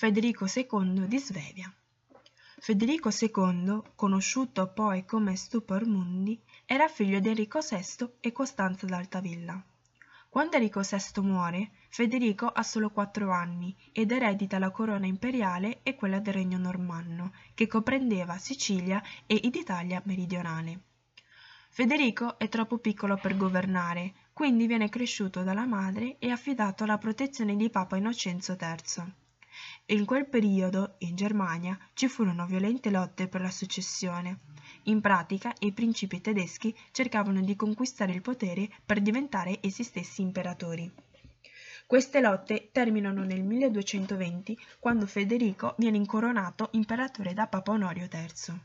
Federico II di Svevia. Federico II, conosciuto poi come Stupor Mundi, era figlio di Enrico VI e Costanza d'Altavilla. Quando Enrico VI muore, Federico ha solo quattro anni ed eredita la corona imperiale e quella del regno normanno, che comprendeva Sicilia e Italia meridionale. Federico è troppo piccolo per governare, quindi viene cresciuto dalla madre e affidato alla protezione di Papa Innocenzo III. In quel periodo, in Germania, ci furono violente lotte per la successione. In pratica, i principi tedeschi cercavano di conquistare il potere per diventare essi stessi imperatori. Queste lotte terminano nel 1220, quando Federico viene incoronato imperatore da Papa Onorio III.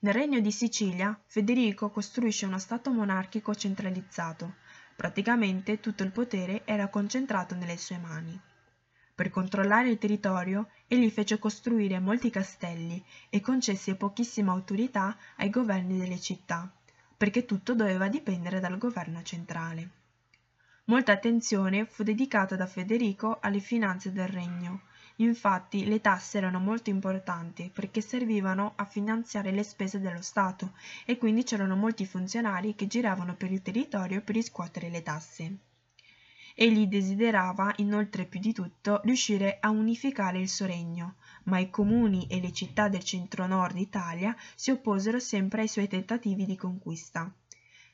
Nel regno di Sicilia, Federico costruisce uno stato monarchico centralizzato. Praticamente tutto il potere era concentrato nelle sue mani. Per controllare il territorio, egli fece costruire molti castelli e concesse pochissima autorità ai governi delle città, perché tutto doveva dipendere dal governo centrale. Molta attenzione fu dedicata da Federico alle finanze del regno, Infatti le tasse erano molto importanti perché servivano a finanziare le spese dello Stato e quindi c'erano molti funzionari che giravano per il territorio per riscuotere le tasse. Egli desiderava inoltre più di tutto riuscire a unificare il suo regno, ma i comuni e le città del centro-nord Italia si opposero sempre ai suoi tentativi di conquista.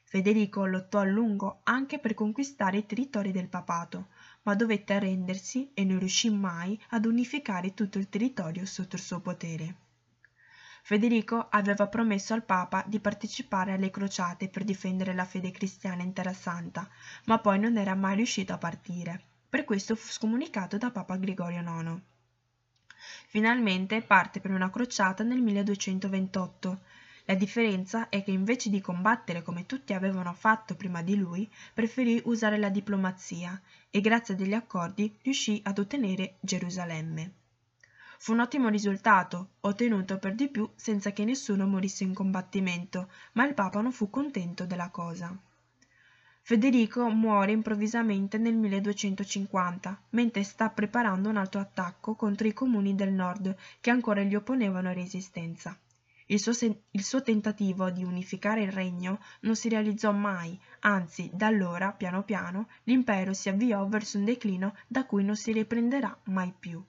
Federico lottò a lungo anche per conquistare i territori del papato, ma dovette arrendersi e non riuscì mai ad unificare tutto il territorio sotto il suo potere. Federico aveva promesso al Papa di partecipare alle crociate per difendere la fede cristiana in Terra Santa, ma poi non era mai riuscito a partire. Per questo fu scomunicato da Papa Gregorio IX. Finalmente parte per una crociata nel 1228, la differenza è che invece di combattere come tutti avevano fatto prima di lui, preferì usare la diplomazia e grazie a degli accordi riuscì ad ottenere Gerusalemme. Fu un ottimo risultato, ottenuto per di più senza che nessuno morisse in combattimento, ma il Papa non fu contento della cosa. Federico muore improvvisamente nel 1250, mentre sta preparando un altro attacco contro i comuni del nord che ancora gli opponevano resistenza. Il suo, il suo, tentativo di unificare il regno non si realizzò mai, anzi da allora, piano piano, l'impero si avviò verso un declino da cui non si riprenderà mai più.